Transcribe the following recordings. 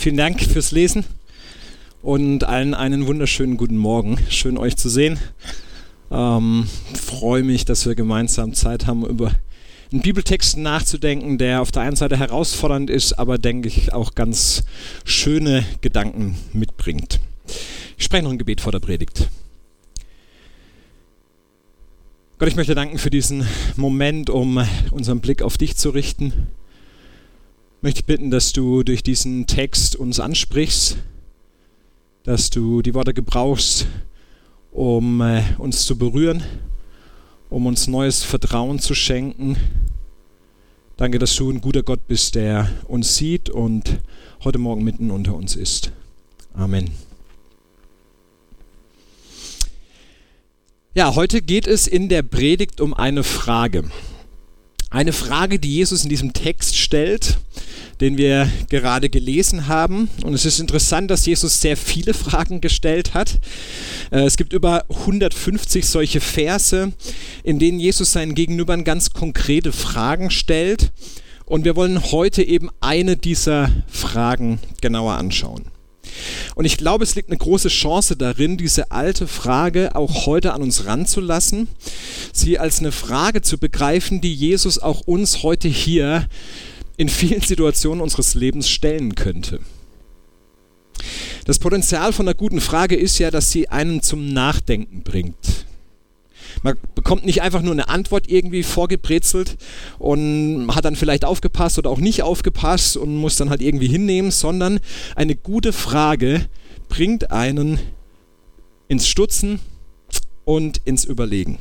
Vielen Dank fürs Lesen und allen einen wunderschönen guten Morgen. Schön euch zu sehen. Ähm, freue mich, dass wir gemeinsam Zeit haben, über einen Bibeltext nachzudenken, der auf der einen Seite herausfordernd ist, aber denke ich auch ganz schöne Gedanken mitbringt. Ich spreche noch ein Gebet vor der Predigt. Gott, ich möchte danken für diesen Moment, um unseren Blick auf dich zu richten möchte ich bitten, dass du durch diesen Text uns ansprichst, dass du die Worte gebrauchst, um äh, uns zu berühren, um uns neues Vertrauen zu schenken. Danke, dass du ein guter Gott bist, der uns sieht und heute Morgen mitten unter uns ist. Amen. Ja, heute geht es in der Predigt um eine Frage. Eine Frage, die Jesus in diesem Text stellt, den wir gerade gelesen haben. Und es ist interessant, dass Jesus sehr viele Fragen gestellt hat. Äh, es gibt über 150 solche Verse, in denen Jesus seinen Gegenübern ganz konkrete Fragen stellt. Und wir wollen heute eben eine dieser Fragen genauer anschauen. Und ich glaube, es liegt eine große Chance darin, diese alte Frage auch heute an uns ranzulassen, sie als eine Frage zu begreifen, die Jesus auch uns heute hier in vielen Situationen unseres Lebens stellen könnte. Das Potenzial von einer guten Frage ist ja, dass sie einen zum Nachdenken bringt. Man bekommt nicht einfach nur eine Antwort irgendwie vorgebrezelt und hat dann vielleicht aufgepasst oder auch nicht aufgepasst und muss dann halt irgendwie hinnehmen, sondern eine gute Frage bringt einen ins Stutzen und ins Überlegen.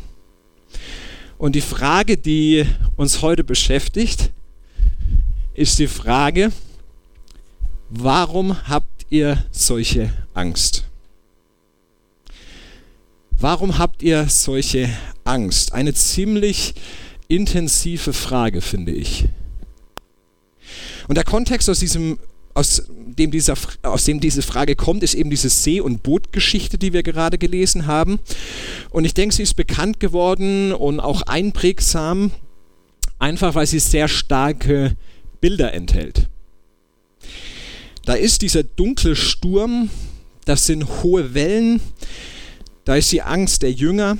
Und die Frage, die uns heute beschäftigt, ist die Frage, warum habt ihr solche Angst? Warum habt ihr solche Angst? Eine ziemlich intensive Frage, finde ich. Und der Kontext, aus, diesem, aus, dem, dieser, aus dem diese Frage kommt, ist eben diese See- und Bootgeschichte, die wir gerade gelesen haben. Und ich denke, sie ist bekannt geworden und auch einprägsam, einfach weil sie sehr starke Bilder enthält. Da ist dieser dunkle Sturm, das sind hohe Wellen, da ist die Angst der Jünger,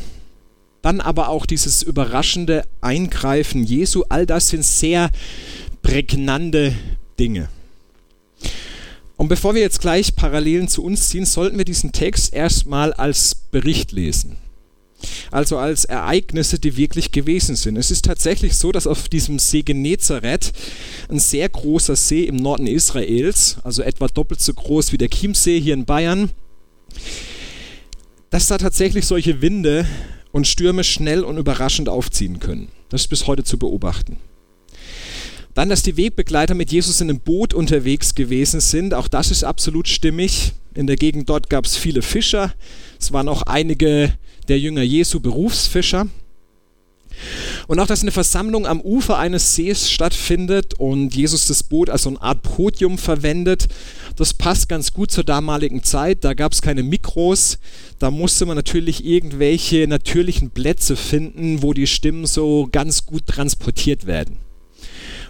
dann aber auch dieses überraschende Eingreifen Jesu. All das sind sehr prägnante Dinge. Und bevor wir jetzt gleich Parallelen zu uns ziehen, sollten wir diesen Text erstmal als Bericht lesen. Also als Ereignisse, die wirklich gewesen sind. Es ist tatsächlich so, dass auf diesem See Genezareth, ein sehr großer See im Norden Israels, also etwa doppelt so groß wie der Chiemsee hier in Bayern, dass da tatsächlich solche Winde und Stürme schnell und überraschend aufziehen können. Das ist bis heute zu beobachten. Dann, dass die Wegbegleiter mit Jesus in einem Boot unterwegs gewesen sind, auch das ist absolut stimmig. In der Gegend dort gab es viele Fischer. Es waren auch einige der Jünger Jesu Berufsfischer. Und auch, dass eine Versammlung am Ufer eines Sees stattfindet und Jesus das Boot als so eine Art Podium verwendet, das passt ganz gut zur damaligen Zeit. Da gab es keine Mikros, da musste man natürlich irgendwelche natürlichen Plätze finden, wo die Stimmen so ganz gut transportiert werden.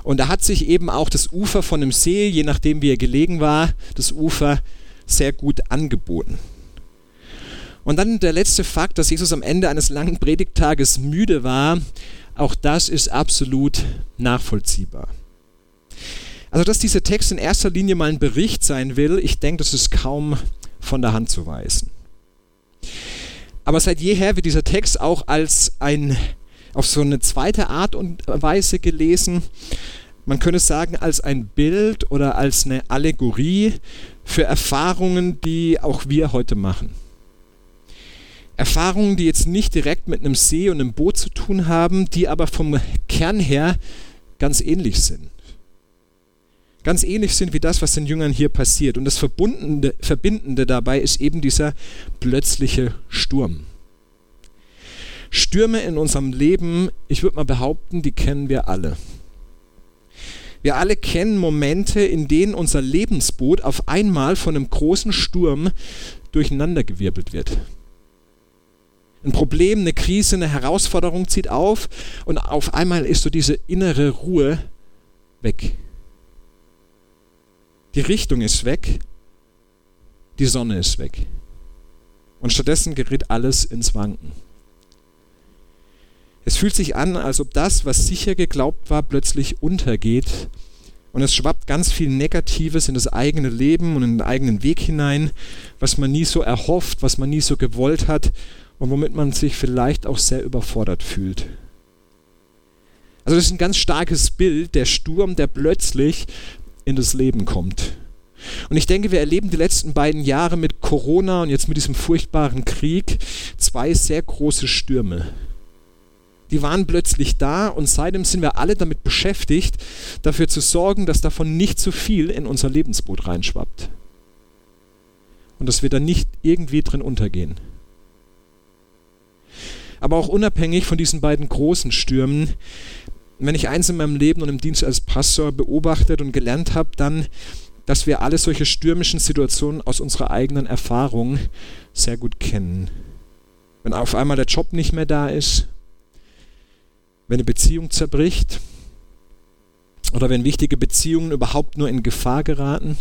Und da hat sich eben auch das Ufer von dem See, je nachdem wie er gelegen war, das Ufer sehr gut angeboten. Und dann der letzte Fakt, dass Jesus am Ende eines langen Predigtages müde war, auch das ist absolut nachvollziehbar. Also, dass dieser Text in erster Linie mal ein Bericht sein will, ich denke, das ist kaum von der Hand zu weisen. Aber seit jeher wird dieser Text auch als ein, auf so eine zweite Art und Weise gelesen. Man könnte sagen, als ein Bild oder als eine Allegorie für Erfahrungen, die auch wir heute machen. Erfahrungen, die jetzt nicht direkt mit einem See und einem Boot zu tun haben, die aber vom Kern her ganz ähnlich sind. Ganz ähnlich sind wie das, was den Jüngern hier passiert. Und das Verbundende, Verbindende dabei ist eben dieser plötzliche Sturm. Stürme in unserem Leben, ich würde mal behaupten, die kennen wir alle. Wir alle kennen Momente, in denen unser Lebensboot auf einmal von einem großen Sturm durcheinandergewirbelt wird. Ein Problem, eine Krise, eine Herausforderung zieht auf und auf einmal ist so diese innere Ruhe weg. Die Richtung ist weg, die Sonne ist weg. Und stattdessen gerät alles ins Wanken. Es fühlt sich an, als ob das, was sicher geglaubt war, plötzlich untergeht. Und es schwappt ganz viel Negatives in das eigene Leben und in den eigenen Weg hinein, was man nie so erhofft, was man nie so gewollt hat und womit man sich vielleicht auch sehr überfordert fühlt. Also das ist ein ganz starkes Bild, der Sturm, der plötzlich in das Leben kommt. Und ich denke, wir erleben die letzten beiden Jahre mit Corona und jetzt mit diesem furchtbaren Krieg zwei sehr große Stürme. Die waren plötzlich da und seitdem sind wir alle damit beschäftigt, dafür zu sorgen, dass davon nicht zu viel in unser Lebensboot reinschwappt. Und dass wir da nicht irgendwie drin untergehen. Aber auch unabhängig von diesen beiden großen Stürmen, wenn ich eins in meinem Leben und im Dienst als Pastor beobachtet und gelernt habe, dann, dass wir alle solche stürmischen Situationen aus unserer eigenen Erfahrung sehr gut kennen. Wenn auf einmal der Job nicht mehr da ist, wenn eine Beziehung zerbricht oder wenn wichtige Beziehungen überhaupt nur in Gefahr geraten,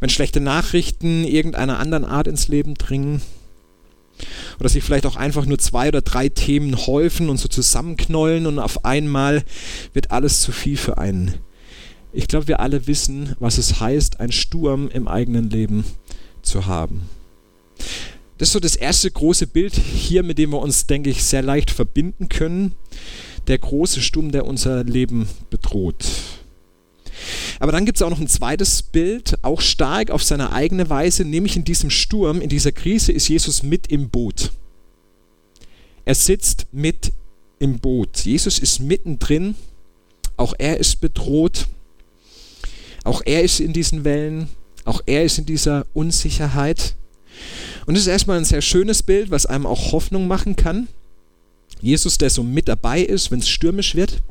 wenn schlechte Nachrichten irgendeiner anderen Art ins Leben dringen oder sich vielleicht auch einfach nur zwei oder drei Themen häufen und so zusammenknollen und auf einmal wird alles zu viel für einen. Ich glaube, wir alle wissen, was es heißt, einen Sturm im eigenen Leben zu haben. Das ist so das erste große Bild hier, mit dem wir uns, denke ich, sehr leicht verbinden können. Der große Sturm, der unser Leben bedroht. Aber dann gibt es auch noch ein zweites Bild, auch stark auf seine eigene Weise, nämlich in diesem Sturm, in dieser Krise ist Jesus mit im Boot. Er sitzt mit im Boot. Jesus ist mittendrin, auch er ist bedroht, auch er ist in diesen Wellen, auch er ist in dieser Unsicherheit. Und es ist erstmal ein sehr schönes Bild, was einem auch Hoffnung machen kann. Jesus, der so mit dabei ist, wenn es stürmisch wird.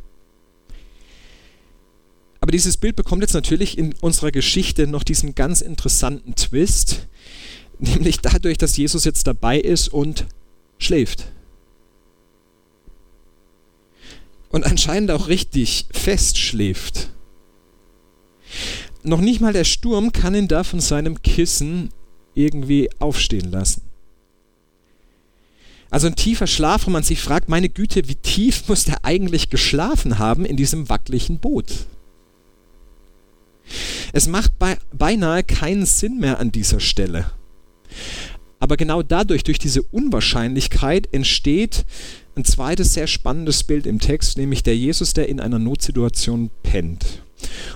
Aber dieses Bild bekommt jetzt natürlich in unserer Geschichte noch diesen ganz interessanten Twist, nämlich dadurch, dass Jesus jetzt dabei ist und schläft. Und anscheinend auch richtig fest schläft. Noch nicht mal der Sturm kann ihn da von seinem Kissen irgendwie aufstehen lassen. Also ein tiefer Schlaf, wo man sich fragt, meine Güte, wie tief muss der eigentlich geschlafen haben in diesem wackeligen Boot? Es macht beinahe keinen Sinn mehr an dieser Stelle. Aber genau dadurch, durch diese Unwahrscheinlichkeit, entsteht ein zweites sehr spannendes Bild im Text, nämlich der Jesus, der in einer Notsituation pennt.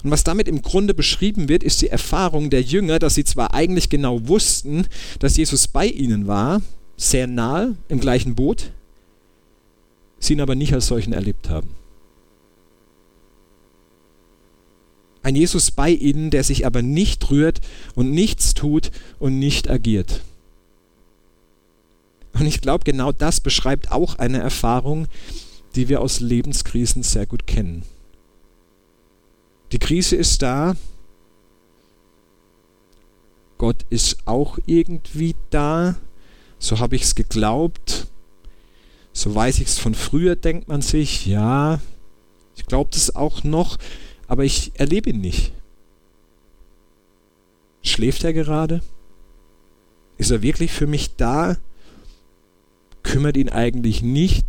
Und was damit im Grunde beschrieben wird, ist die Erfahrung der Jünger, dass sie zwar eigentlich genau wussten, dass Jesus bei ihnen war, sehr nahe im gleichen Boot, sie ihn aber nicht als solchen erlebt haben. Ein Jesus bei ihnen, der sich aber nicht rührt und nichts tut und nicht agiert. Und ich glaube, genau das beschreibt auch eine Erfahrung, die wir aus Lebenskrisen sehr gut kennen. Die Krise ist da. Gott ist auch irgendwie da. So habe ich es geglaubt. So weiß ich es von früher, denkt man sich. Ja, ich glaube das auch noch, aber ich erlebe ihn nicht. Schläft er gerade? Ist er wirklich für mich da? Kümmert ihn eigentlich nicht,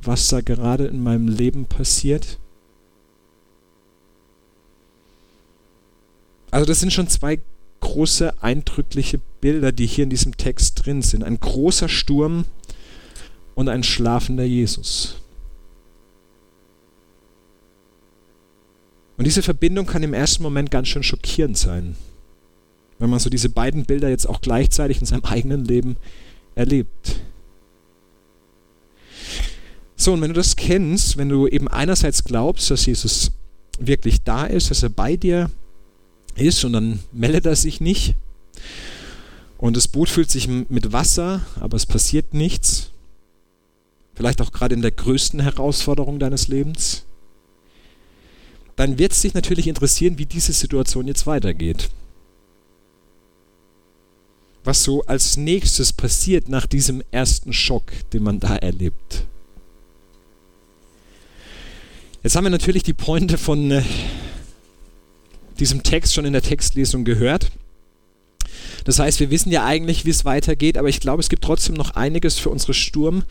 was da gerade in meinem Leben passiert? Also das sind schon zwei große, eindrückliche Bilder, die hier in diesem Text drin sind. Ein großer Sturm und ein schlafender Jesus. Und diese Verbindung kann im ersten Moment ganz schön schockierend sein, wenn man so diese beiden Bilder jetzt auch gleichzeitig in seinem eigenen Leben erlebt. So, und wenn du das kennst, wenn du eben einerseits glaubst, dass Jesus wirklich da ist, dass er bei dir ist und dann meldet er sich nicht. Und das Boot füllt sich mit Wasser, aber es passiert nichts. Vielleicht auch gerade in der größten Herausforderung deines Lebens. Dann wird es dich natürlich interessieren, wie diese Situation jetzt weitergeht. Was so als nächstes passiert nach diesem ersten Schock, den man da erlebt. Jetzt haben wir natürlich die Pointe von äh, diesem Text schon in der Textlesung gehört. Das heißt, wir wissen ja eigentlich, wie es weitergeht, aber ich glaube, es gibt trotzdem noch einiges für unsere Sturm-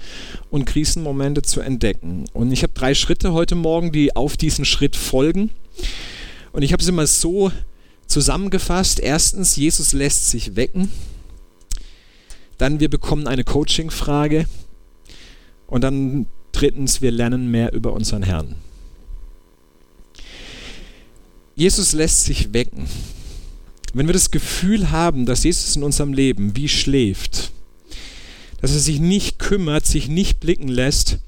und Krisenmomente zu entdecken. Und ich habe drei Schritte heute Morgen, die auf diesen Schritt folgen. Und ich habe sie mal so zusammengefasst. Erstens, Jesus lässt sich wecken. Dann, wir bekommen eine Coaching-Frage. Und dann drittens, wir lernen mehr über unseren Herrn. Jesus lässt sich wecken. Wenn wir das Gefühl haben, dass Jesus in unserem Leben wie schläft, dass er sich nicht kümmert, sich nicht blicken lässt,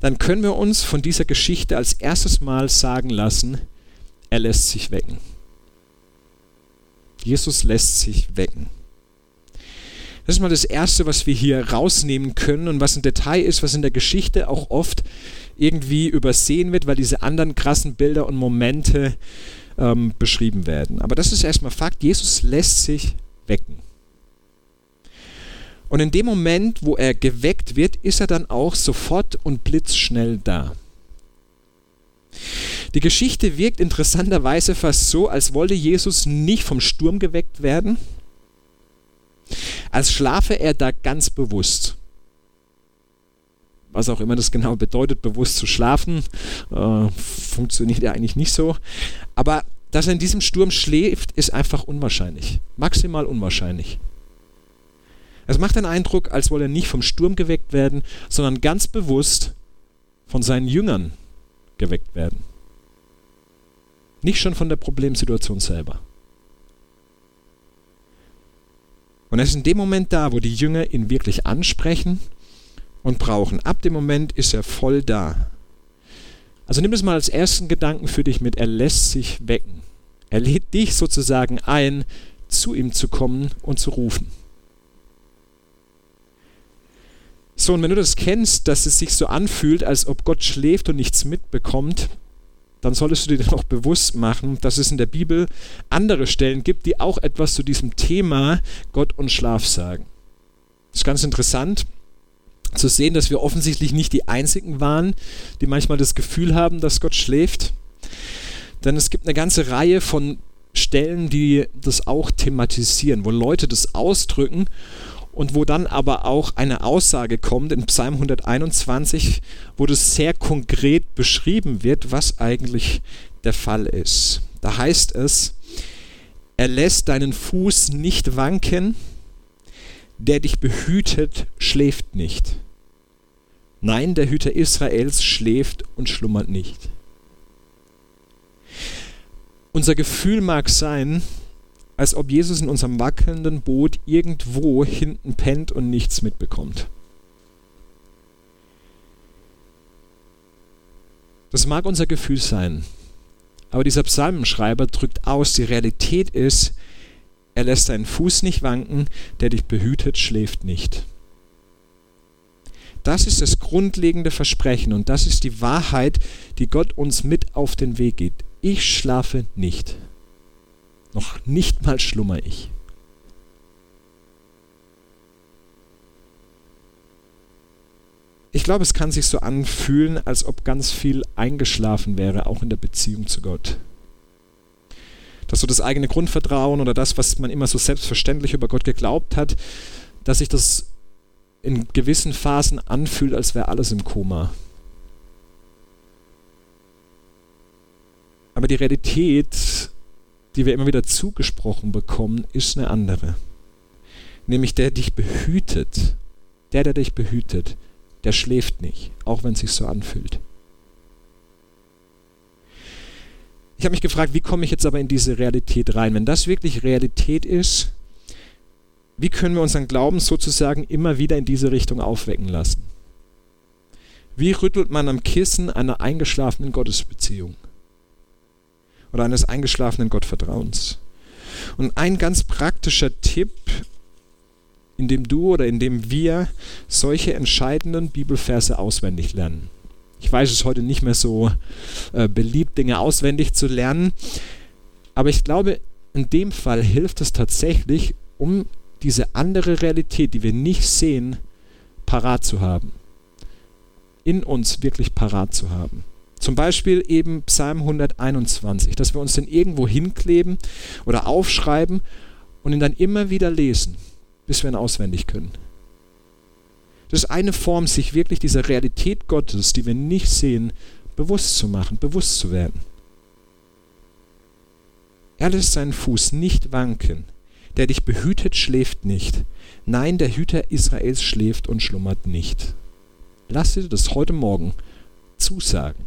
dann können wir uns von dieser Geschichte als erstes Mal sagen lassen, er lässt sich wecken. Jesus lässt sich wecken. Das ist mal das Erste, was wir hier rausnehmen können und was ein Detail ist, was in der Geschichte auch oft irgendwie übersehen wird, weil diese anderen krassen Bilder und Momente ähm, beschrieben werden. Aber das ist erstmal Fakt, Jesus lässt sich wecken. Und in dem Moment, wo er geweckt wird, ist er dann auch sofort und blitzschnell da. Die Geschichte wirkt interessanterweise fast so, als wollte Jesus nicht vom Sturm geweckt werden, als schlafe er da ganz bewusst. Was auch immer das genau bedeutet, bewusst zu schlafen, äh, funktioniert ja eigentlich nicht so. Aber dass er in diesem Sturm schläft, ist einfach unwahrscheinlich. Maximal unwahrscheinlich. Es macht den Eindruck, als wolle er nicht vom Sturm geweckt werden, sondern ganz bewusst von seinen Jüngern geweckt werden. Nicht schon von der Problemsituation selber. Und er ist in dem Moment da, wo die Jünger ihn wirklich ansprechen und brauchen. Ab dem Moment ist er voll da. Also nimm es mal als ersten Gedanken für dich mit, er lässt sich wecken. Er lädt dich sozusagen ein, zu ihm zu kommen und zu rufen. So, und wenn du das kennst, dass es sich so anfühlt, als ob Gott schläft und nichts mitbekommt, dann solltest du dir dann bewusst machen, dass es in der Bibel andere Stellen gibt, die auch etwas zu diesem Thema Gott und Schlaf sagen. Das ist ganz interessant zu sehen, dass wir offensichtlich nicht die Einzigen waren, die manchmal das Gefühl haben, dass Gott schläft. Denn es gibt eine ganze Reihe von Stellen, die das auch thematisieren, wo Leute das ausdrücken und wo dann aber auch eine Aussage kommt in Psalm 121, wo das sehr konkret beschrieben wird, was eigentlich der Fall ist. Da heißt es, er lässt deinen Fuß nicht wanken, der dich behütet, schläft nicht. Nein, der Hüter Israels schläft und schlummert nicht. Unser Gefühl mag sein, als ob Jesus in unserem wackelnden Boot irgendwo hinten pennt und nichts mitbekommt. Das mag unser Gefühl sein, aber dieser Psalmenschreiber drückt aus, die Realität ist, er lässt deinen Fuß nicht wanken, der dich behütet, schläft nicht. Das ist das grundlegende Versprechen und das ist die Wahrheit, die Gott uns mit auf den Weg gibt. Ich schlafe nicht. Noch nicht mal schlummer ich. Ich glaube, es kann sich so anfühlen, als ob ganz viel eingeschlafen wäre, auch in der Beziehung zu Gott. Dass so das eigene Grundvertrauen oder das, was man immer so selbstverständlich über Gott geglaubt hat, dass sich das in gewissen Phasen anfühlt, als wäre alles im Koma. Aber die Realität die wir immer wieder zugesprochen bekommen, ist eine andere. Nämlich der dich behütet, der, der dich behütet, der schläft nicht, auch wenn es sich so anfühlt. Ich habe mich gefragt, wie komme ich jetzt aber in diese Realität rein? Wenn das wirklich Realität ist, wie können wir unseren Glauben sozusagen immer wieder in diese Richtung aufwecken lassen? Wie rüttelt man am Kissen einer eingeschlafenen Gottesbeziehung? oder eines eingeschlafenen Gottvertrauens. Und ein ganz praktischer Tipp, in dem du oder in dem wir solche entscheidenden Bibelverse auswendig lernen. Ich weiß es heute nicht mehr so äh, beliebt, Dinge auswendig zu lernen, aber ich glaube, in dem Fall hilft es tatsächlich, um diese andere Realität, die wir nicht sehen, parat zu haben. In uns wirklich parat zu haben. Zum Beispiel eben Psalm 121, dass wir uns den irgendwo hinkleben oder aufschreiben und ihn dann immer wieder lesen, bis wir ihn auswendig können. Das ist eine Form, sich wirklich dieser Realität Gottes, die wir nicht sehen, bewusst zu machen, bewusst zu werden. Er lässt seinen Fuß nicht wanken. Der dich behütet, schläft nicht. Nein, der Hüter Israels schläft und schlummert nicht. Lass dir das heute Morgen zusagen.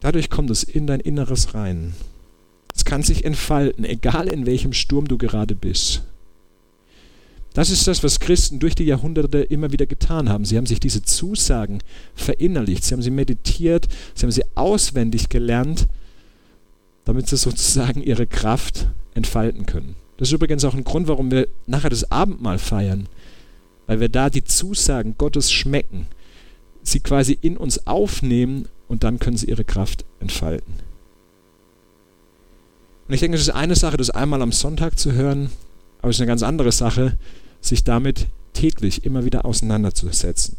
Dadurch kommt es in dein Inneres rein. Es kann sich entfalten, egal in welchem Sturm du gerade bist. Das ist das, was Christen durch die Jahrhunderte immer wieder getan haben. Sie haben sich diese Zusagen verinnerlicht, sie haben sie meditiert, sie haben sie auswendig gelernt, damit sie sozusagen ihre Kraft entfalten können. Das ist übrigens auch ein Grund, warum wir nachher das Abendmahl feiern, weil wir da die Zusagen Gottes schmecken, sie quasi in uns aufnehmen und dann können sie ihre Kraft entfalten. Und ich denke, es ist eine Sache, das einmal am Sonntag zu hören, aber es ist eine ganz andere Sache, sich damit täglich immer wieder auseinanderzusetzen.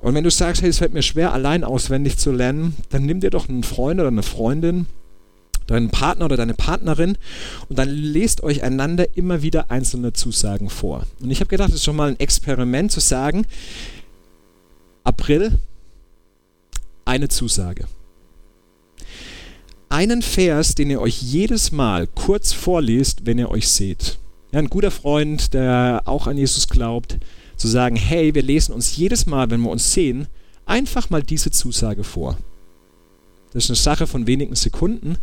Und wenn du sagst, hey, es fällt mir schwer, allein auswendig zu lernen, dann nimm dir doch einen Freund oder eine Freundin, deinen Partner oder deine Partnerin und dann lest euch einander immer wieder einzelne Zusagen vor. Und ich habe gedacht, es ist schon mal ein Experiment zu sagen, April, eine Zusage. Einen Vers, den ihr euch jedes Mal kurz vorliest, wenn ihr euch seht. Ein guter Freund, der auch an Jesus glaubt, zu sagen, hey, wir lesen uns jedes Mal, wenn wir uns sehen, einfach mal diese Zusage vor. Das ist eine Sache von wenigen Sekunden,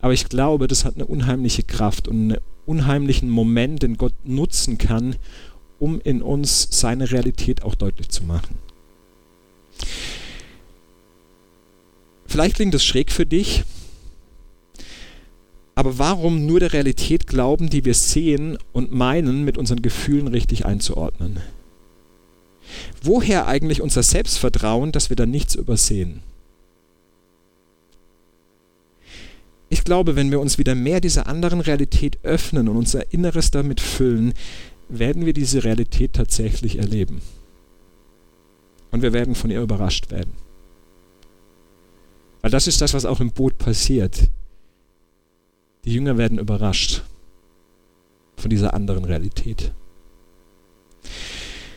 aber ich glaube, das hat eine unheimliche Kraft und einen unheimlichen Moment, den Gott nutzen kann, um in uns seine Realität auch deutlich zu machen. Vielleicht klingt das schräg für dich, aber warum nur der Realität glauben, die wir sehen und meinen, mit unseren Gefühlen richtig einzuordnen? Woher eigentlich unser Selbstvertrauen, dass wir da nichts übersehen? Ich glaube, wenn wir uns wieder mehr dieser anderen Realität öffnen und unser Inneres damit füllen, werden wir diese Realität tatsächlich erleben. Und wir werden von ihr überrascht werden. Weil das ist das, was auch im Boot passiert. Die Jünger werden überrascht von dieser anderen Realität.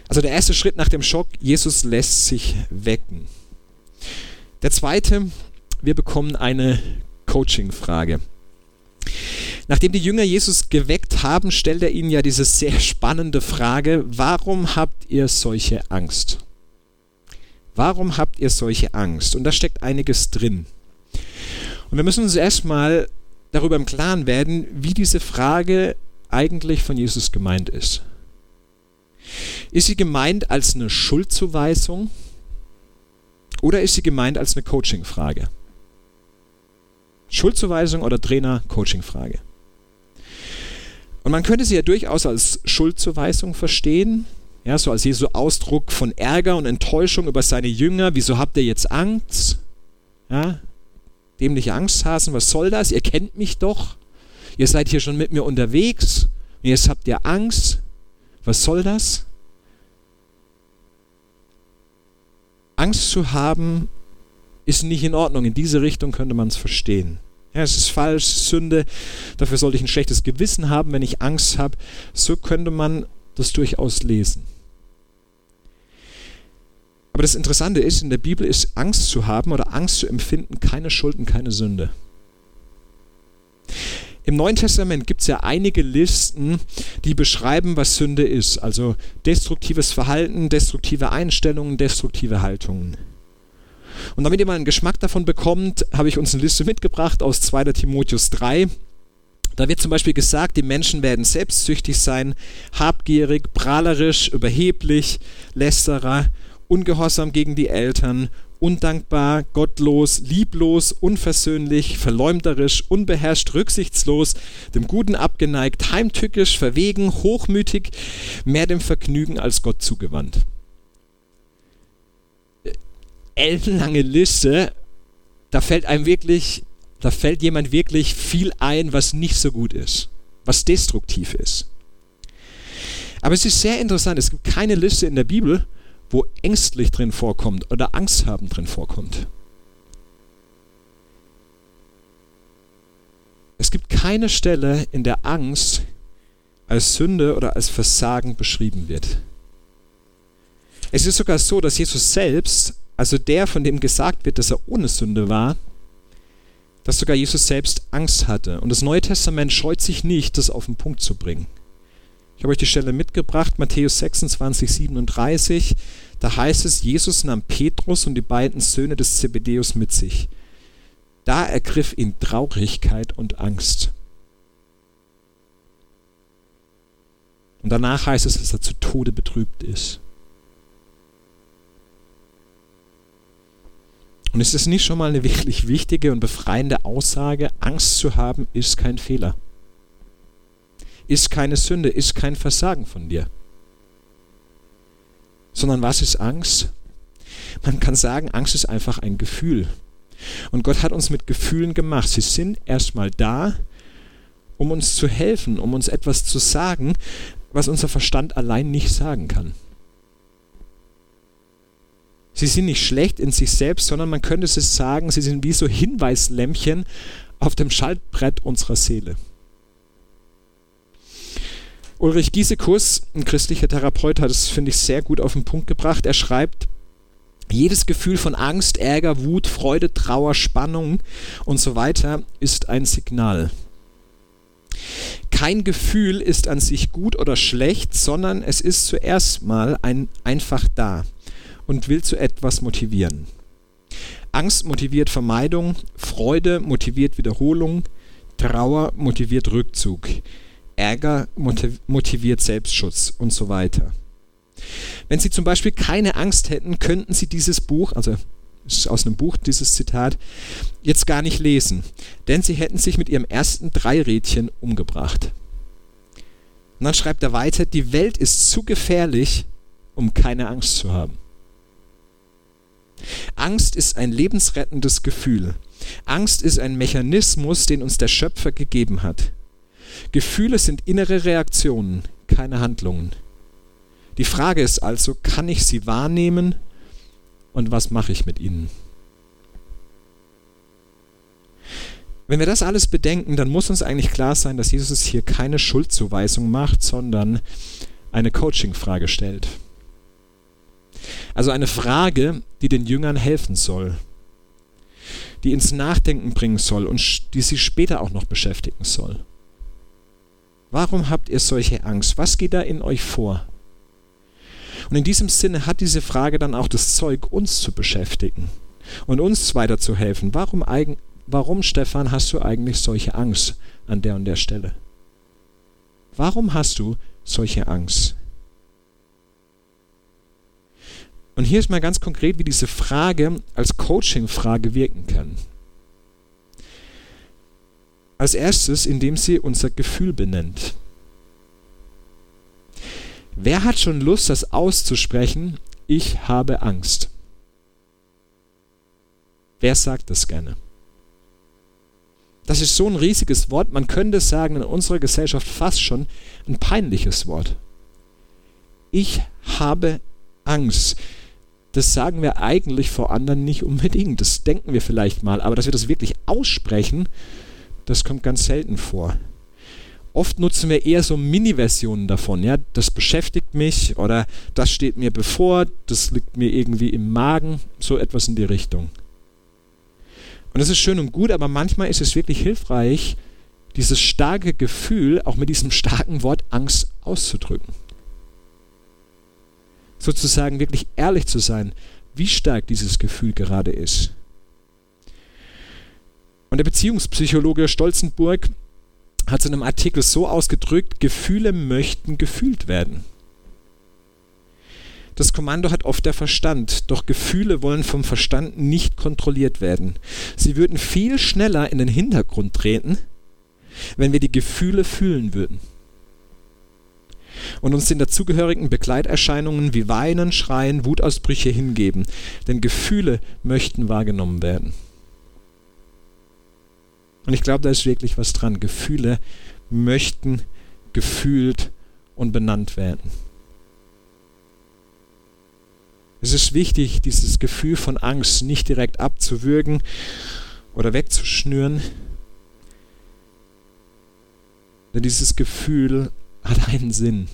Also der erste Schritt nach dem Schock, Jesus lässt sich wecken. Der zweite, wir bekommen eine Coaching-Frage. Nachdem die Jünger Jesus geweckt haben, stellt er ihnen ja diese sehr spannende Frage, warum habt ihr solche Angst? Warum habt ihr solche Angst? Und da steckt einiges drin. Und wir müssen uns erstmal darüber im Klaren werden, wie diese Frage eigentlich von Jesus gemeint ist. Ist sie gemeint als eine Schuldzuweisung oder ist sie gemeint als eine Coaching-Frage? Schuldzuweisung oder Trainer-Coaching-Frage. Und man könnte sie ja durchaus als Schuldzuweisung verstehen, ja, so als Jesu Ausdruck von Ärger und Enttäuschung über seine Jünger. Wieso habt ihr jetzt Angst? Ja, dämliche Angsthasen, was soll das? Ihr kennt mich doch. Ihr seid hier schon mit mir unterwegs und jetzt habt ihr Angst. Was soll das? Angst zu haben ist nicht in Ordnung. In diese Richtung könnte man es verstehen. Ja, es ist falsch, Sünde. Dafür sollte ich ein schlechtes Gewissen haben, wenn ich Angst habe. So könnte man das durchaus lesen. Aber das Interessante ist, in der Bibel ist Angst zu haben oder Angst zu empfinden keine Schuld und keine Sünde. Im Neuen Testament gibt es ja einige Listen, die beschreiben, was Sünde ist. Also destruktives Verhalten, destruktive Einstellungen, destruktive Haltungen. Und damit ihr mal einen Geschmack davon bekommt, habe ich uns eine Liste mitgebracht aus 2. Timotheus 3. Da wird zum Beispiel gesagt, die Menschen werden selbstsüchtig sein, habgierig, prahlerisch, überheblich, lästerer, ungehorsam gegen die Eltern, undankbar, gottlos, lieblos, unversöhnlich, verleumderisch, unbeherrscht, rücksichtslos, dem Guten abgeneigt, heimtückisch, verwegen, hochmütig, mehr dem Vergnügen als Gott zugewandt ellenlange Liste, da fällt einem wirklich, da fällt jemand wirklich viel ein, was nicht so gut ist, was destruktiv ist. Aber es ist sehr interessant, es gibt keine Liste in der Bibel, wo ängstlich drin vorkommt oder Angst haben drin vorkommt. Es gibt keine Stelle, in der Angst als Sünde oder als Versagen beschrieben wird. Es ist sogar so, dass Jesus selbst, also der, von dem gesagt wird, dass er ohne Sünde war, dass sogar Jesus selbst Angst hatte. Und das Neue Testament scheut sich nicht, das auf den Punkt zu bringen. Ich habe euch die Stelle mitgebracht, Matthäus 26, 37. Da heißt es, Jesus nahm Petrus und die beiden Söhne des Zebedeus mit sich. Da ergriff ihn Traurigkeit und Angst. Und danach heißt es, dass er zu Tode betrübt ist. Und ist es nicht schon mal eine wirklich wichtige und befreiende Aussage, Angst zu haben, ist kein Fehler. Ist keine Sünde, ist kein Versagen von dir. Sondern was ist Angst? Man kann sagen, Angst ist einfach ein Gefühl. Und Gott hat uns mit Gefühlen gemacht. Sie sind erstmal da, um uns zu helfen, um uns etwas zu sagen, was unser Verstand allein nicht sagen kann. Sie sind nicht schlecht in sich selbst, sondern man könnte es sagen, sie sind wie so Hinweislämpchen auf dem Schaltbrett unserer Seele. Ulrich Giesekus, ein christlicher Therapeut, hat es, finde ich, sehr gut auf den Punkt gebracht. Er schreibt, jedes Gefühl von Angst, Ärger, Wut, Freude, Trauer, Spannung und so weiter ist ein Signal. Kein Gefühl ist an sich gut oder schlecht, sondern es ist zuerst mal ein, einfach da und will zu etwas motivieren. Angst motiviert Vermeidung, Freude motiviert Wiederholung, Trauer motiviert Rückzug, Ärger motiviert Selbstschutz und so weiter. Wenn Sie zum Beispiel keine Angst hätten, könnten Sie dieses Buch, also aus einem Buch dieses Zitat, jetzt gar nicht lesen, denn Sie hätten sich mit Ihrem ersten Dreirädchen umgebracht. Und dann schreibt er weiter, die Welt ist zu gefährlich, um keine Angst zu haben. Angst ist ein lebensrettendes Gefühl. Angst ist ein Mechanismus, den uns der Schöpfer gegeben hat. Gefühle sind innere Reaktionen, keine Handlungen. Die Frage ist also, kann ich sie wahrnehmen und was mache ich mit ihnen? Wenn wir das alles bedenken, dann muss uns eigentlich klar sein, dass Jesus hier keine Schuldzuweisung macht, sondern eine Coaching-Frage stellt. Also eine Frage, die den Jüngern helfen soll, die ins Nachdenken bringen soll und die sie später auch noch beschäftigen soll. Warum habt ihr solche Angst? Was geht da in euch vor? Und in diesem Sinne hat diese Frage dann auch das Zeug, uns zu beschäftigen und uns weiterzuhelfen. Warum, eigen, warum, Stefan, hast du eigentlich solche Angst an der und der Stelle? Warum hast du solche Angst? Und hier ist mal ganz konkret, wie diese Frage als Coaching-Frage wirken kann. Als erstes, indem sie unser Gefühl benennt. Wer hat schon Lust, das auszusprechen? Ich habe Angst. Wer sagt das gerne? Das ist so ein riesiges Wort, man könnte sagen, in unserer Gesellschaft fast schon ein peinliches Wort. Ich habe Angst. Das sagen wir eigentlich vor anderen nicht unbedingt. Das denken wir vielleicht mal, aber dass wir das wirklich aussprechen, das kommt ganz selten vor. Oft nutzen wir eher so Mini-Versionen davon. Ja, das beschäftigt mich oder das steht mir bevor, das liegt mir irgendwie im Magen, so etwas in die Richtung. Und das ist schön und gut, aber manchmal ist es wirklich hilfreich, dieses starke Gefühl auch mit diesem starken Wort Angst auszudrücken. Sozusagen wirklich ehrlich zu sein, wie stark dieses Gefühl gerade ist. Und der Beziehungspsychologe Stolzenburg hat es in einem Artikel so ausgedrückt, Gefühle möchten gefühlt werden. Das Kommando hat oft der Verstand, doch Gefühle wollen vom Verstand nicht kontrolliert werden. Sie würden viel schneller in den Hintergrund treten, wenn wir die Gefühle fühlen würden. Und uns den dazugehörigen Begleiterscheinungen wie Weinen, Schreien, Wutausbrüche hingeben, denn Gefühle möchten wahrgenommen werden. Und ich glaube, da ist wirklich was dran. Gefühle möchten gefühlt und benannt werden. Es ist wichtig, dieses Gefühl von Angst nicht direkt abzuwürgen oder wegzuschnüren. Denn dieses Gefühl hat einen Sinn.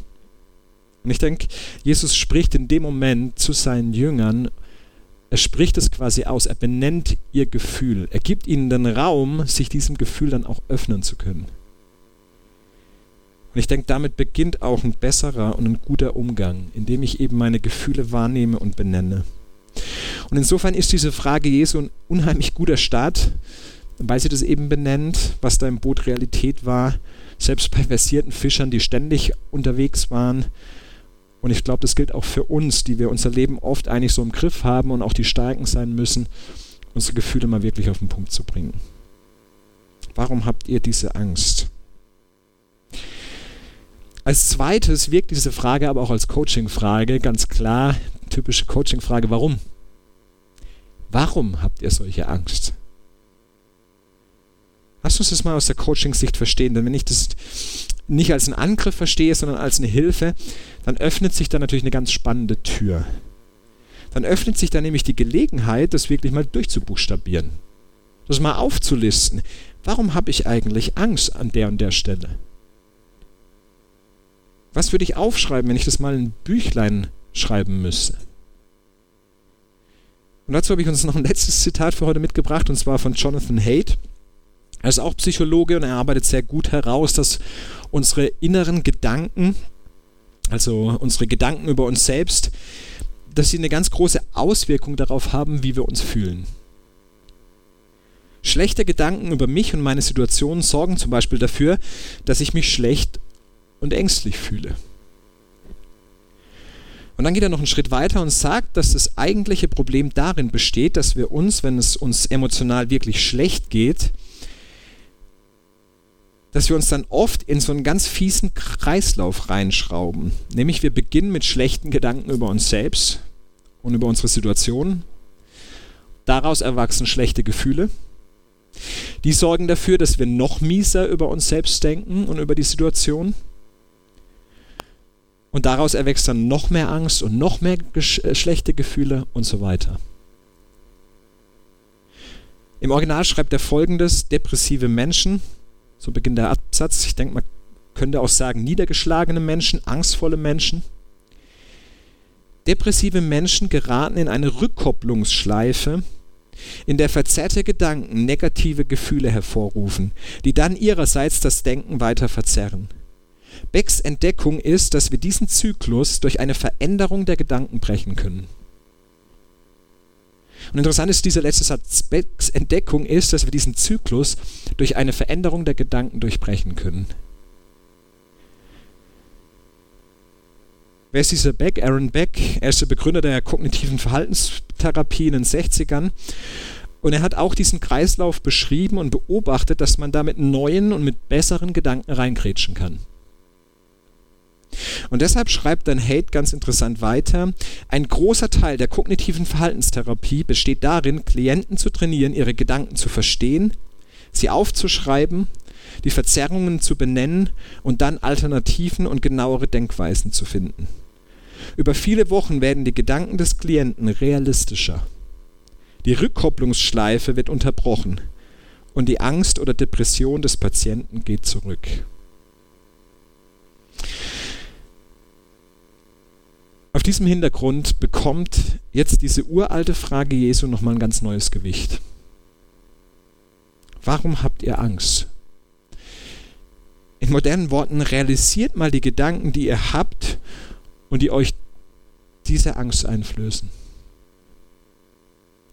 Und ich denke, Jesus spricht in dem Moment zu seinen Jüngern, er spricht es quasi aus, er benennt ihr Gefühl, er gibt ihnen den Raum, sich diesem Gefühl dann auch öffnen zu können. Und ich denke, damit beginnt auch ein besserer und ein guter Umgang, indem ich eben meine Gefühle wahrnehme und benenne. Und insofern ist diese Frage Jesu ein unheimlich guter Start, weil sie das eben benennt, was da im Boot Realität war, selbst bei versierten Fischern, die ständig unterwegs waren. Und ich glaube, das gilt auch für uns, die wir unser Leben oft eigentlich so im Griff haben und auch die Starken sein müssen, unsere Gefühle mal wirklich auf den Punkt zu bringen. Warum habt ihr diese Angst? Als zweites wirkt diese Frage aber auch als Coaching-Frage, ganz klar, typische Coaching-Frage, warum? Warum habt ihr solche Angst? Lass uns das mal aus der Coaching-Sicht verstehen, denn wenn ich das nicht als einen Angriff verstehe, sondern als eine Hilfe, dann öffnet sich da natürlich eine ganz spannende Tür. Dann öffnet sich da nämlich die Gelegenheit, das wirklich mal durchzubuchstabieren. Das mal aufzulisten. Warum habe ich eigentlich Angst an der und der Stelle? Was würde ich aufschreiben, wenn ich das mal in ein Büchlein schreiben müsste? Und dazu habe ich uns noch ein letztes Zitat für heute mitgebracht, und zwar von Jonathan Haidt. Er ist auch Psychologe und er arbeitet sehr gut heraus, dass unsere inneren Gedanken, also unsere Gedanken über uns selbst, dass sie eine ganz große Auswirkung darauf haben, wie wir uns fühlen. Schlechte Gedanken über mich und meine Situation sorgen zum Beispiel dafür, dass ich mich schlecht und ängstlich fühle. Und dann geht er noch einen Schritt weiter und sagt, dass das eigentliche Problem darin besteht, dass wir uns, wenn es uns emotional wirklich schlecht geht, dass wir uns dann oft in so einen ganz fiesen Kreislauf reinschrauben. Nämlich wir beginnen mit schlechten Gedanken über uns selbst und über unsere Situation. Daraus erwachsen schlechte Gefühle. Die sorgen dafür, dass wir noch mieser über uns selbst denken und über die Situation. Und daraus erwächst dann noch mehr Angst und noch mehr äh, schlechte Gefühle und so weiter. Im Original schreibt er folgendes: Depressive Menschen, so beginnt der Absatz. Ich denke, man könnte auch sagen, niedergeschlagene Menschen, angstvolle Menschen. Depressive Menschen geraten in eine Rückkopplungsschleife, in der verzerrte Gedanken negative Gefühle hervorrufen, die dann ihrerseits das Denken weiter verzerren. Becks Entdeckung ist, dass wir diesen Zyklus durch eine Veränderung der Gedanken brechen können. Und interessant ist dieser letzte Satz. Becks Entdeckung ist, dass wir diesen Zyklus durch eine Veränderung der Gedanken durchbrechen können. Wer ist dieser Beck? Aaron Beck. Er ist der Begründer der kognitiven Verhaltenstherapie in den 60ern. Und er hat auch diesen Kreislauf beschrieben und beobachtet, dass man da mit neuen und mit besseren Gedanken reingrätschen kann. Und deshalb schreibt dann Haidt ganz interessant weiter, ein großer Teil der kognitiven Verhaltenstherapie besteht darin, Klienten zu trainieren, ihre Gedanken zu verstehen, sie aufzuschreiben, die Verzerrungen zu benennen und dann Alternativen und genauere Denkweisen zu finden. Über viele Wochen werden die Gedanken des Klienten realistischer. Die Rückkopplungsschleife wird unterbrochen und die Angst oder Depression des Patienten geht zurück. Auf diesem Hintergrund bekommt jetzt diese uralte Frage Jesu nochmal ein ganz neues Gewicht. Warum habt ihr Angst? In modernen Worten, realisiert mal die Gedanken, die ihr habt und die euch diese Angst einflößen.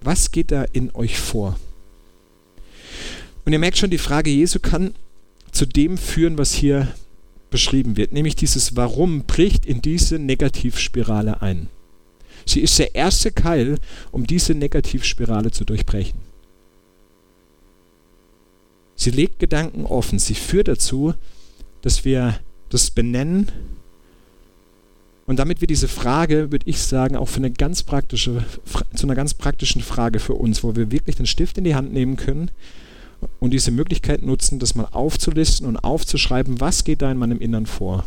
Was geht da in euch vor? Und ihr merkt schon, die Frage Jesu kann zu dem führen, was hier beschrieben wird, nämlich dieses Warum bricht in diese Negativspirale ein. Sie ist der erste Keil, um diese Negativspirale zu durchbrechen. Sie legt Gedanken offen, sie führt dazu, dass wir das benennen und damit wir diese Frage, würde ich sagen, auch für eine ganz praktische, zu einer ganz praktischen Frage für uns, wo wir wirklich den Stift in die Hand nehmen können und diese Möglichkeit nutzen, das mal aufzulisten und aufzuschreiben, was geht da in meinem Innern vor?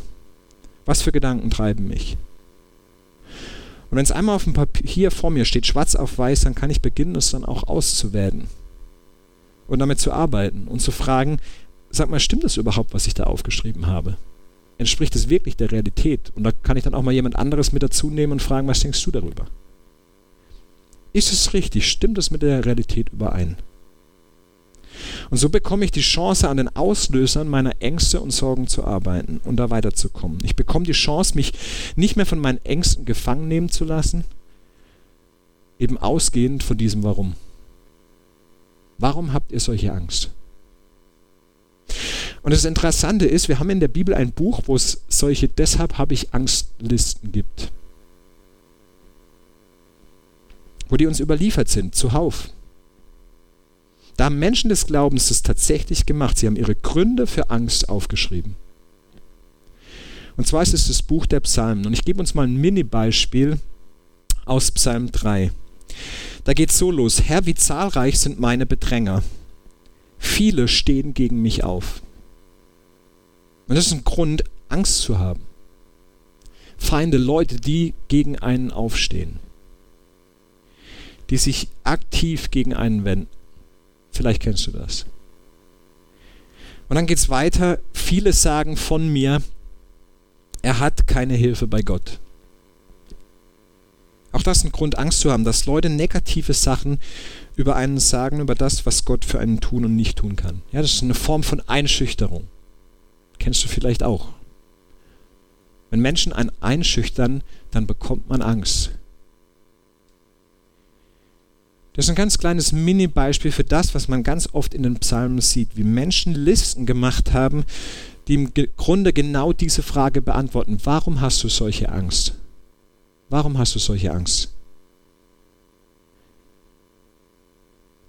Was für Gedanken treiben mich? Und wenn es einmal auf dem Papier vor mir steht, schwarz auf weiß, dann kann ich beginnen, es dann auch auszuwerten und damit zu arbeiten und zu fragen, sag mal, stimmt das überhaupt, was ich da aufgeschrieben habe? Entspricht es wirklich der Realität? Und da kann ich dann auch mal jemand anderes mit dazu nehmen und fragen, was denkst du darüber? Ist es richtig? Stimmt es mit der Realität überein? Und so bekomme ich die Chance, an den Auslösern meiner Ängste und Sorgen zu arbeiten und da weiterzukommen. Ich bekomme die Chance, mich nicht mehr von meinen Ängsten gefangen nehmen zu lassen, eben ausgehend von diesem Warum. Warum habt ihr solche Angst? Und das Interessante ist, wir haben in der Bibel ein Buch, wo es solche Deshalb habe ich Angstlisten gibt. Wo die uns überliefert sind, zuhauf. Da haben Menschen des Glaubens das tatsächlich gemacht. Sie haben ihre Gründe für Angst aufgeschrieben. Und zwar ist es das Buch der Psalmen. Und ich gebe uns mal ein Mini-Beispiel aus Psalm 3. Da geht es so los. Herr, wie zahlreich sind meine Bedränger. Viele stehen gegen mich auf. Und das ist ein Grund, Angst zu haben. Feinde, Leute, die gegen einen aufstehen. Die sich aktiv gegen einen wenden. Vielleicht kennst du das. Und dann geht es weiter. Viele sagen von mir, er hat keine Hilfe bei Gott. Auch das ist ein Grund, Angst zu haben, dass Leute negative Sachen über einen sagen, über das, was Gott für einen tun und nicht tun kann. Ja, das ist eine Form von Einschüchterung. Kennst du vielleicht auch. Wenn Menschen einen einschüchtern, dann bekommt man Angst. Das ist ein ganz kleines Mini-Beispiel für das, was man ganz oft in den Psalmen sieht, wie Menschen Listen gemacht haben, die im Grunde genau diese Frage beantworten. Warum hast du solche Angst? Warum hast du solche Angst?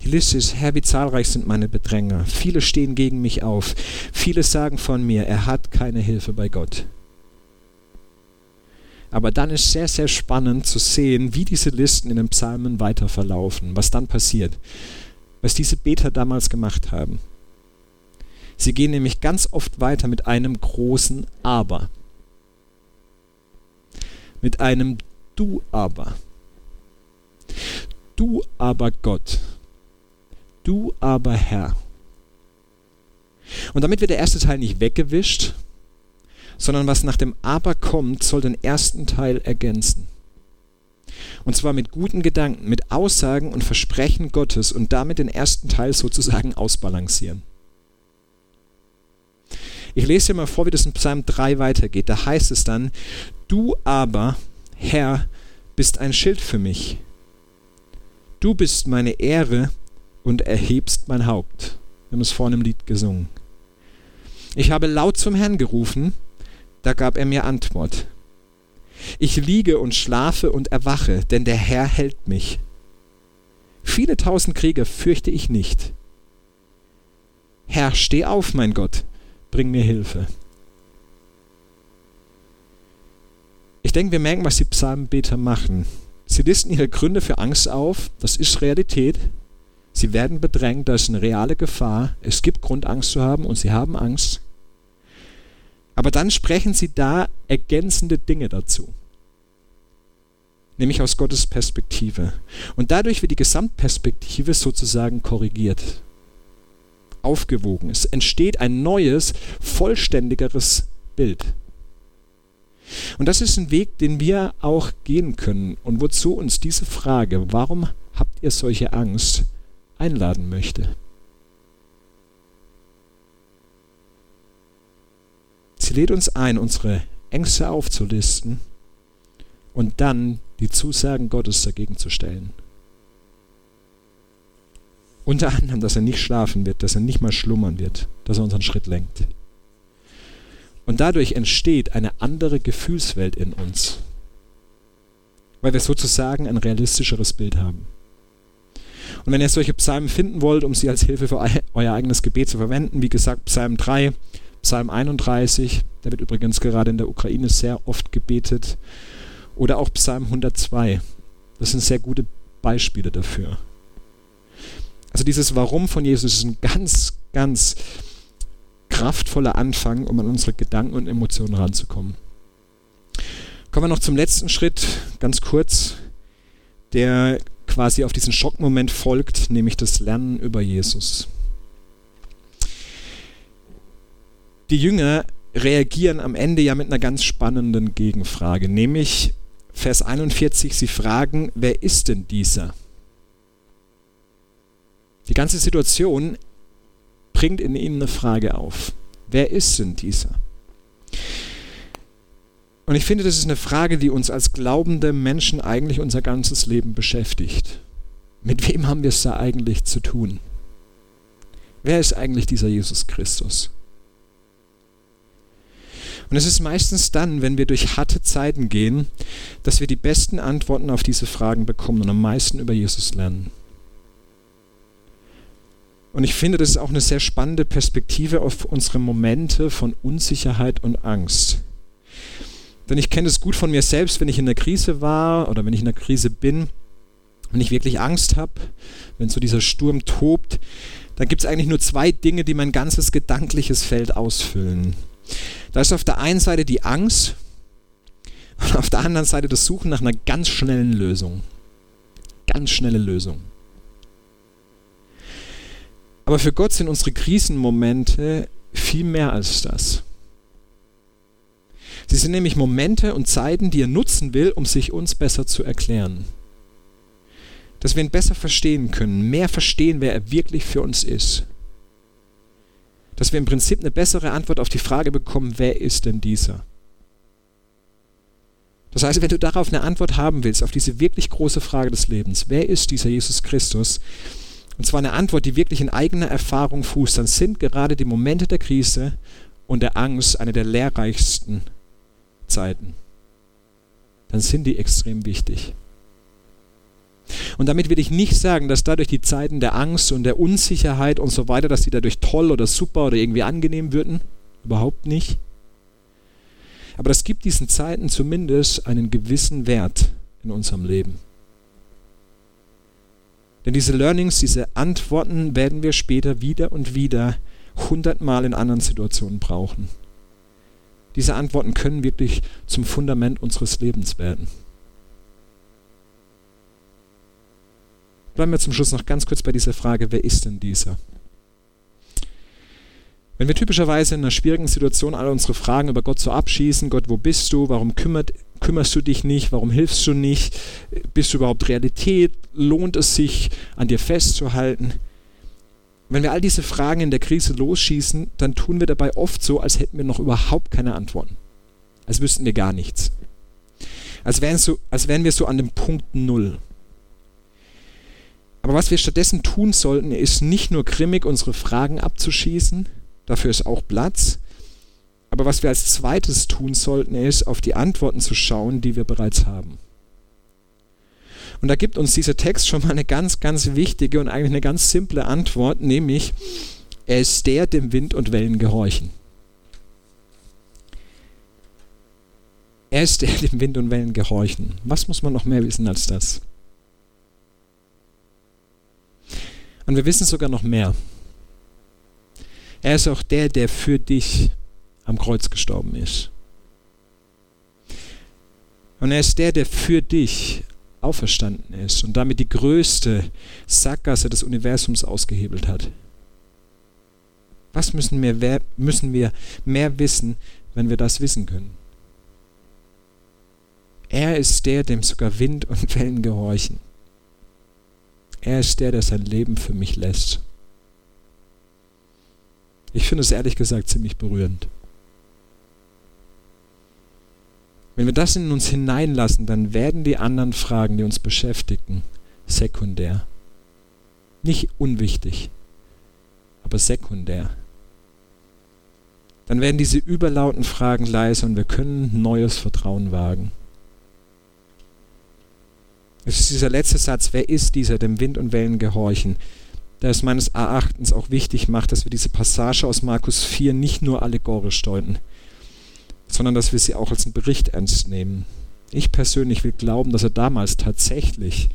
Die Liste ist, Herr, wie zahlreich sind meine Bedränger. Viele stehen gegen mich auf. Viele sagen von mir, er hat keine Hilfe bei Gott. Aber dann ist sehr, sehr spannend zu sehen, wie diese Listen in den Psalmen weiter verlaufen, was dann passiert, was diese Beter damals gemacht haben. Sie gehen nämlich ganz oft weiter mit einem großen Aber. Mit einem Du aber. Du aber Gott. Du aber Herr. Und damit wird der erste Teil nicht weggewischt, sondern was nach dem Aber kommt, soll den ersten Teil ergänzen. Und zwar mit guten Gedanken, mit Aussagen und Versprechen Gottes und damit den ersten Teil sozusagen ausbalancieren. Ich lese dir mal vor, wie das in Psalm 3 weitergeht. Da heißt es dann, du aber, Herr, bist ein Schild für mich. Du bist meine Ehre und erhebst mein Haupt. Wir haben es vorhin im Lied gesungen. Ich habe laut zum Herrn gerufen, da gab er mir Antwort. Ich liege und schlafe und erwache, denn der Herr hält mich. Viele tausend Krieger fürchte ich nicht. Herr, steh auf, mein Gott, bring mir Hilfe. Ich denke, wir merken, was die Psalmenbeter machen. Sie listen ihre Gründe für Angst auf. Das ist Realität. Sie werden bedrängt. Das ist eine reale Gefahr. Es gibt Grund, Angst zu haben und sie haben Angst. Aber dann sprechen sie da ergänzende Dinge dazu. Nämlich aus Gottes Perspektive. Und dadurch wird die Gesamtperspektive sozusagen korrigiert. Aufgewogen. Es entsteht ein neues, vollständigeres Bild. Und das ist ein Weg, den wir auch gehen können und wozu uns diese Frage, warum habt ihr solche Angst, einladen möchte. Sie lädt uns ein, unsere Ängste aufzulisten und dann die Zusagen Gottes dagegen zu stellen. Unter anderem, dass er nicht schlafen wird, dass er nicht mal schlummern wird, dass er unseren Schritt lenkt. Und dadurch entsteht eine andere Gefühlswelt in uns, weil wir sozusagen ein realistischeres Bild haben. Und wenn ihr solche Psalmen finden wollt, um sie als Hilfe für euer eigenes Gebet zu verwenden, wie gesagt, Psalm 3, Psalm 31, der wird übrigens gerade in der Ukraine sehr oft gebetet, oder auch Psalm 102. Das sind sehr gute Beispiele dafür. Also dieses Warum von Jesus ist ein ganz, ganz kraftvoller Anfang, um an unsere Gedanken und Emotionen ranzukommen. Kommen wir noch zum letzten Schritt, ganz kurz, der quasi auf diesen Schockmoment folgt, nämlich das Lernen über Jesus. Die Jünger reagieren am Ende ja mit einer ganz spannenden Gegenfrage, nämlich Vers 41, sie fragen, wer ist denn dieser? Die ganze Situation bringt in ihnen eine Frage auf. Wer ist denn dieser? Und ich finde, das ist eine Frage, die uns als glaubende Menschen eigentlich unser ganzes Leben beschäftigt. Mit wem haben wir es da eigentlich zu tun? Wer ist eigentlich dieser Jesus Christus? Und es ist meistens dann, wenn wir durch harte Zeiten gehen, dass wir die besten Antworten auf diese Fragen bekommen und am meisten über Jesus lernen. Und ich finde, das ist auch eine sehr spannende Perspektive auf unsere Momente von Unsicherheit und Angst. Denn ich kenne es gut von mir selbst, wenn ich in der Krise war oder wenn ich in der Krise bin, wenn ich wirklich Angst habe, wenn so dieser Sturm tobt, dann gibt es eigentlich nur zwei Dinge, die mein ganzes gedankliches Feld ausfüllen. Da ist auf der einen Seite die Angst und auf der anderen Seite das Suchen nach einer ganz schnellen Lösung. Ganz schnelle Lösung. Aber für Gott sind unsere Krisenmomente viel mehr als das. Sie sind nämlich Momente und Zeiten, die er nutzen will, um sich uns besser zu erklären. Dass wir ihn besser verstehen können, mehr verstehen, wer er wirklich für uns ist. Dass wir im Prinzip eine bessere Antwort auf die Frage bekommen, wer ist denn dieser? Das heißt, wenn du darauf eine Antwort haben willst, auf diese wirklich große Frage des Lebens, wer ist dieser Jesus Christus, und zwar eine Antwort, die wirklich in eigener Erfahrung fußt, dann sind gerade die Momente der Krise und der Angst eine der lehrreichsten Zeiten. Dann sind die extrem wichtig. Und damit will ich nicht sagen, dass dadurch die Zeiten der Angst und der Unsicherheit und so weiter, dass die dadurch toll oder super oder irgendwie angenehm würden. Überhaupt nicht. Aber das gibt diesen Zeiten zumindest einen gewissen Wert in unserem Leben. Denn diese Learnings, diese Antworten werden wir später wieder und wieder hundertmal in anderen Situationen brauchen. Diese Antworten können wirklich zum Fundament unseres Lebens werden. Bleiben wir zum Schluss noch ganz kurz bei dieser Frage, wer ist denn dieser? Wenn wir typischerweise in einer schwierigen Situation alle unsere Fragen über Gott so abschießen, Gott, wo bist du? Warum kümmert, kümmerst du dich nicht? Warum hilfst du nicht? Bist du überhaupt Realität? Lohnt es sich, an dir festzuhalten? Wenn wir all diese Fragen in der Krise losschießen, dann tun wir dabei oft so, als hätten wir noch überhaupt keine Antworten. Als wüssten wir gar nichts. Als wären, so, als wären wir so an dem Punkt Null. Aber was wir stattdessen tun sollten, ist nicht nur grimmig unsere Fragen abzuschießen, dafür ist auch Platz, aber was wir als zweites tun sollten, ist auf die Antworten zu schauen, die wir bereits haben. Und da gibt uns dieser Text schon mal eine ganz, ganz wichtige und eigentlich eine ganz simple Antwort, nämlich, er ist der, dem Wind und Wellen gehorchen. Er ist der, dem Wind und Wellen gehorchen. Was muss man noch mehr wissen als das? Und wir wissen sogar noch mehr. Er ist auch der, der für dich am Kreuz gestorben ist. Und er ist der, der für dich auferstanden ist und damit die größte Sackgasse des Universums ausgehebelt hat. Was müssen wir, müssen wir mehr wissen, wenn wir das wissen können? Er ist der, dem sogar Wind und Wellen gehorchen. Er ist der, der sein Leben für mich lässt. Ich finde es ehrlich gesagt ziemlich berührend. Wenn wir das in uns hineinlassen, dann werden die anderen Fragen, die uns beschäftigen, sekundär. Nicht unwichtig, aber sekundär. Dann werden diese überlauten Fragen leise und wir können neues Vertrauen wagen. Es ist dieser letzte Satz, wer ist dieser, dem Wind und Wellen gehorchen, der es meines Erachtens auch wichtig macht, dass wir diese Passage aus Markus 4 nicht nur allegorisch deuten, sondern dass wir sie auch als einen Bericht ernst nehmen. Ich persönlich will glauben, dass er damals tatsächlich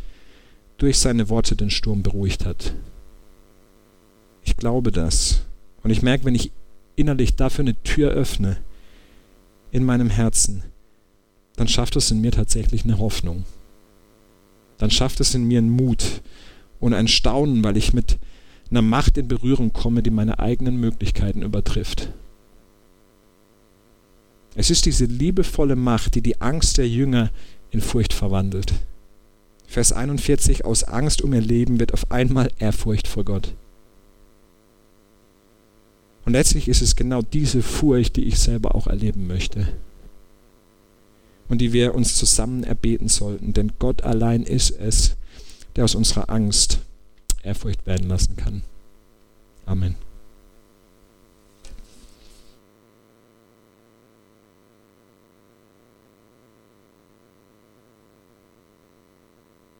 durch seine Worte den Sturm beruhigt hat. Ich glaube das. Und ich merke, wenn ich innerlich dafür eine Tür öffne, in meinem Herzen, dann schafft es in mir tatsächlich eine Hoffnung. Dann schafft es in mir einen Mut und ein Staunen, weil ich mit einer Macht in Berührung komme, die meine eigenen Möglichkeiten übertrifft. Es ist diese liebevolle Macht, die die Angst der Jünger in Furcht verwandelt. Vers 41, aus Angst um ihr Leben wird auf einmal Ehrfurcht vor Gott. Und letztlich ist es genau diese Furcht, die ich selber auch erleben möchte. Und die wir uns zusammen erbeten sollten. Denn Gott allein ist es, der aus unserer Angst Ehrfurcht werden lassen kann. Amen.